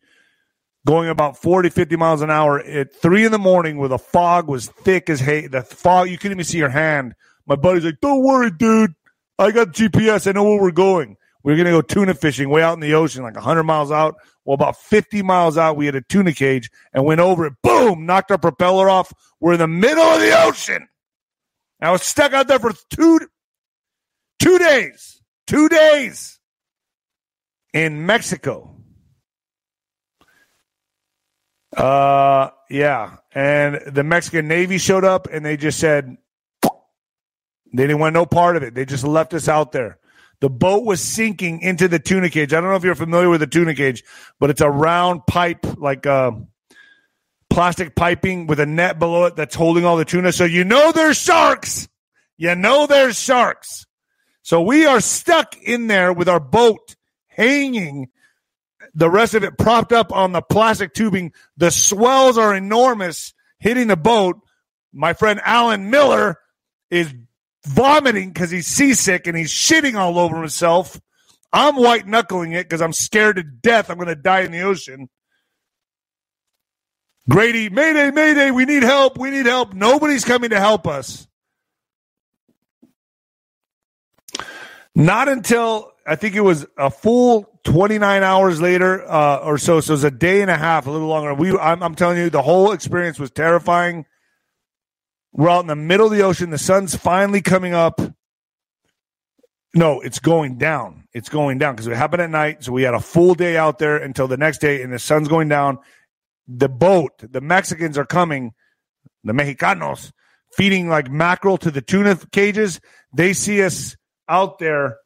going about 40, 50 miles an hour at three in the morning where the fog was thick as hay. The fog, you couldn't even see your hand. My buddy's like, don't worry, dude. I got GPS. I know where we're going. We are going to go tuna fishing way out in the ocean, like 100 miles out. Well, about 50 miles out, we had a tuna cage and went over it. Boom! Knocked our propeller off. We're in the middle of the ocean. I was stuck out there for two, two days. Two days in Mexico. Uh, yeah. And the Mexican Navy showed up and they just said they didn't want no part of it. They just left us out there. The boat was sinking into the tuna cage. I don't know if you're familiar with the tuna cage, but it's a round pipe, like uh, plastic piping with a net below it that's holding all the tuna. So you know there's sharks. You know there's sharks. So we are stuck in there with our boat hanging the rest of it propped up on the plastic tubing. The swells are enormous hitting the boat. My friend Alan Miller is vomiting because he's seasick and he's shitting all over himself. I'm white knuckling it because I'm scared to death. I'm going to die in the ocean. Grady, Mayday, Mayday, we need help. We need help. Nobody's coming to help us. Not until I think it was a full 29 hours later uh, or so. So it's a day and a half, a little longer. We, I'm, I'm telling you, the whole experience was terrifying. We're out in the middle of the ocean. The sun's finally coming up. No, it's going down. It's going down because it happened at night. So we had a full day out there until the next day, and the sun's going down. the boat, the Mexicans are coming, the Mexicanos, feeding like mackerel to the tuna cages. They see us out there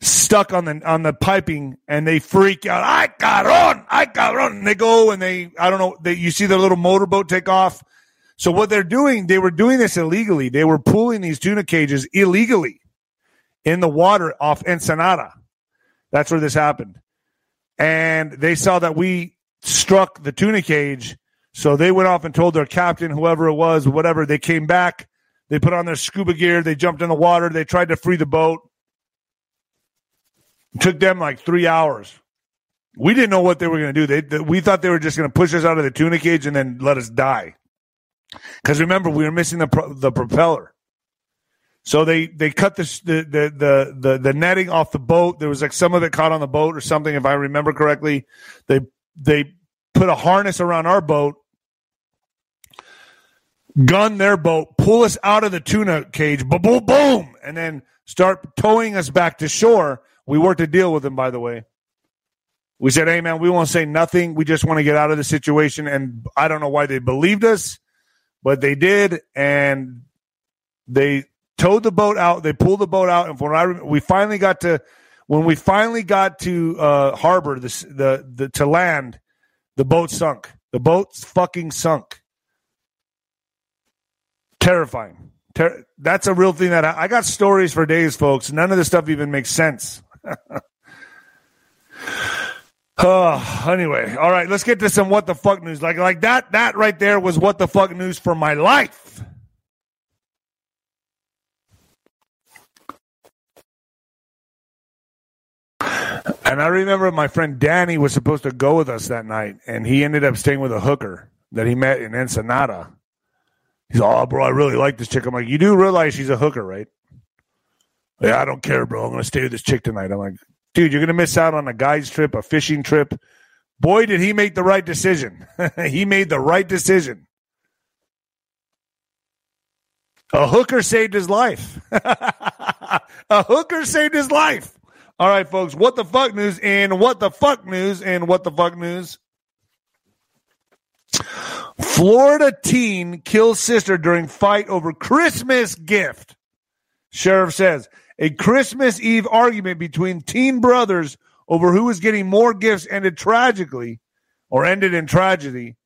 stuck on the on the piping and they freak out. Ay cabrón, ay cabrón. And they go and they I don't know, they you see their little motorboat take off. So what they're doing, they were doing this illegally. They were pulling these tuna cages illegally in the water off Ensenada. That's where this happened. And they saw that we struck the tuna cage. So they went off and told their captain, whoever it was, whatever. They came back. They put on their scuba gear. They jumped in the water. They tried to free the boat. Took them like three hours. We didn't know what they were going to do. They, they, we thought they were just going to push us out of the tuna cage and then let us die. Because remember, we were missing the pro- the propeller. So they they cut the, the the the the netting off the boat. There was like some of it caught on the boat or something, if I remember correctly. They they put a harness around our boat, gun their boat, pull us out of the tuna cage, boom, boom, boom, and then start towing us back to shore. We worked a deal with them, by the way. We said, "Hey, man, we won't say nothing. We just want to get out of the situation." And I don't know why they believed us, but they did, and they towed the boat out. They pulled the boat out, and when I we finally got to when we finally got to uh, harbor, the the to land, the boat sunk. The boat fucking sunk. Terrifying. Ter- that's a real thing that I, I got stories for days, folks. None of this stuff even makes sense. Oh, anyway, all right, let's get to some what the fuck news. Like like that that right there was what the fuck news for my life. And I remember my friend Danny was supposed to go with us that night, and he ended up staying with a hooker that he met in Ensenada. He's oh, bro, I really like this chick. I'm like, you do realize she's a hooker, right? Yeah, I don't care, bro. I'm going to stay with this chick tonight. I'm like, dude, you're going to miss out on a guy's trip, a fishing trip. Boy, did he make the right decision. he made the right decision. A hooker saved his life. a hooker saved his life. All right, folks. What the fuck news and what the fuck news and what the fuck news? Florida teen kills sister during fight over Christmas gift. Sheriff says a Christmas Eve argument between teen brothers over who was getting more gifts ended tragically or ended in tragedy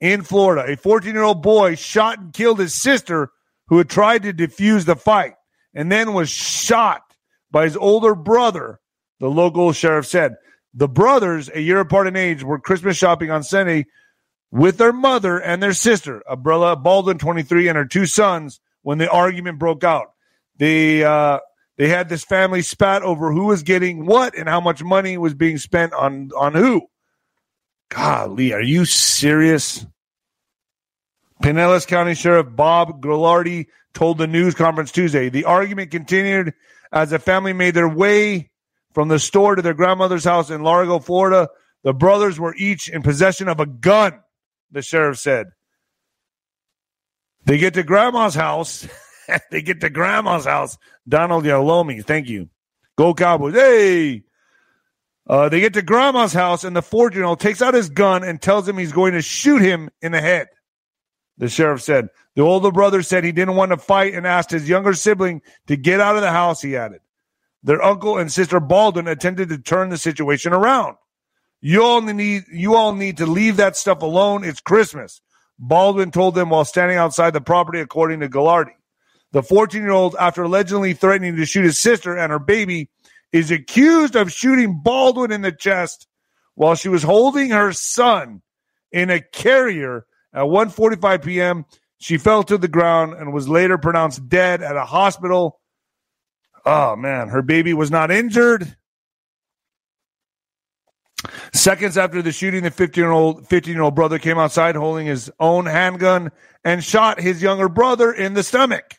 in Florida. A 14 year old boy shot and killed his sister who had tried to defuse the fight and then was shot by his older brother, the local sheriff said. The brothers, a year apart in age, were Christmas shopping on Sunday with their mother and their sister, Abrielle Baldwin, 23, and her two sons when the argument broke out. The uh, they had this family spat over who was getting what and how much money was being spent on, on who. Golly, are you serious? Pinellas County Sheriff Bob Ghilardi told the news conference Tuesday. The argument continued as the family made their way from the store to their grandmother's house in Largo, Florida. The brothers were each in possession of a gun, the sheriff said. They get to grandma's house. they get to grandma's house. Donald Yalomi, thank you. Go Cowboys. Hey. Uh, they get to grandma's house, and the 14 year old takes out his gun and tells him he's going to shoot him in the head. The sheriff said. The older brother said he didn't want to fight and asked his younger sibling to get out of the house, he added. Their uncle and sister Baldwin attempted to turn the situation around. You all need you all need to leave that stuff alone. It's Christmas. Baldwin told them while standing outside the property, according to Ghilardi. The 14 year old, after allegedly threatening to shoot his sister and her baby, is accused of shooting Baldwin in the chest while she was holding her son in a carrier at 1:45 p.m., she fell to the ground and was later pronounced dead at a hospital. Oh man, her baby was not injured. Seconds after the shooting, the 15 year old 15 year old brother came outside holding his own handgun and shot his younger brother in the stomach.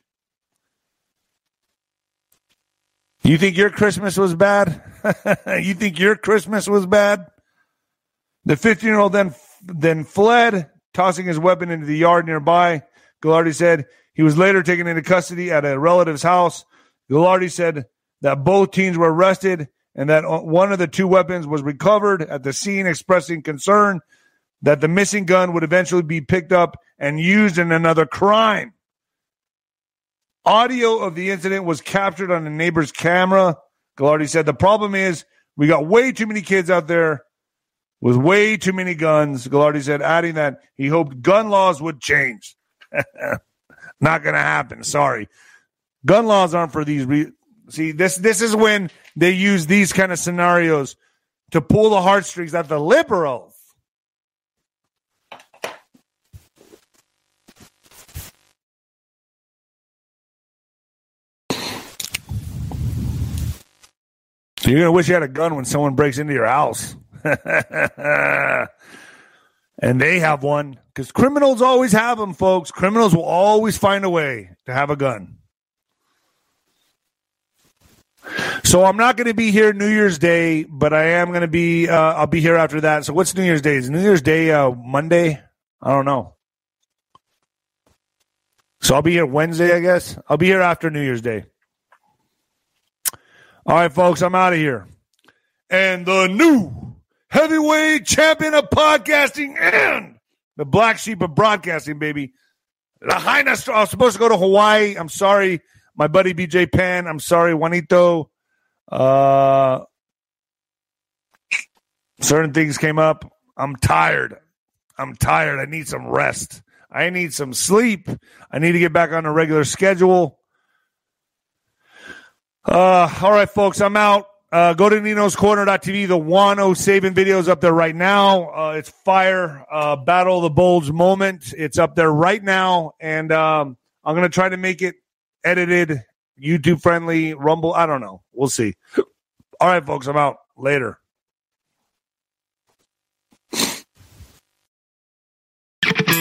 You think your Christmas was bad? you think your Christmas was bad? The 15 year old then then fled tossing his weapon into the yard nearby. Ghilardi said he was later taken into custody at a relative's house. Ghilardi said that both teens were arrested and that one of the two weapons was recovered at the scene, expressing concern that the missing gun would eventually be picked up and used in another crime. Audio of the incident was captured on a neighbor's camera. Gallardi said the problem is we got way too many kids out there with way too many guns. Gallardi said, adding that he hoped gun laws would change. Not going to happen. Sorry. Gun laws aren't for these. Re- See, this this is when they use these kind of scenarios to pull the heartstrings at the liberals. You're gonna wish you had a gun when someone breaks into your house. and they have one because criminals always have them, folks. Criminals will always find a way to have a gun. So I'm not going to be here New Year's Day, but I am going to be. Uh, I'll be here after that. So what's New Year's Day? Is New Year's Day uh, Monday? I don't know. So I'll be here Wednesday, I guess. I'll be here after New Year's Day. All right, folks, I'm out of here. And the new heavyweight champion of podcasting and the black sheep of broadcasting, baby. Lahaina. I was supposed to go to Hawaii. I'm sorry my buddy BJ Penn. I'm sorry, Juanito. Uh, certain things came up. I'm tired. I'm tired. I need some rest. I need some sleep. I need to get back on a regular schedule. Uh, all right, folks, I'm out. Uh, go to Nino's Corner.tv. The Juan O'Savin videos up there right now. Uh, it's fire. Uh, Battle of the Bulge moment. It's up there right now. And um, I'm going to try to make it edited, YouTube friendly, Rumble. I don't know. We'll see. All right, folks, I'm out. Later.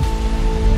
you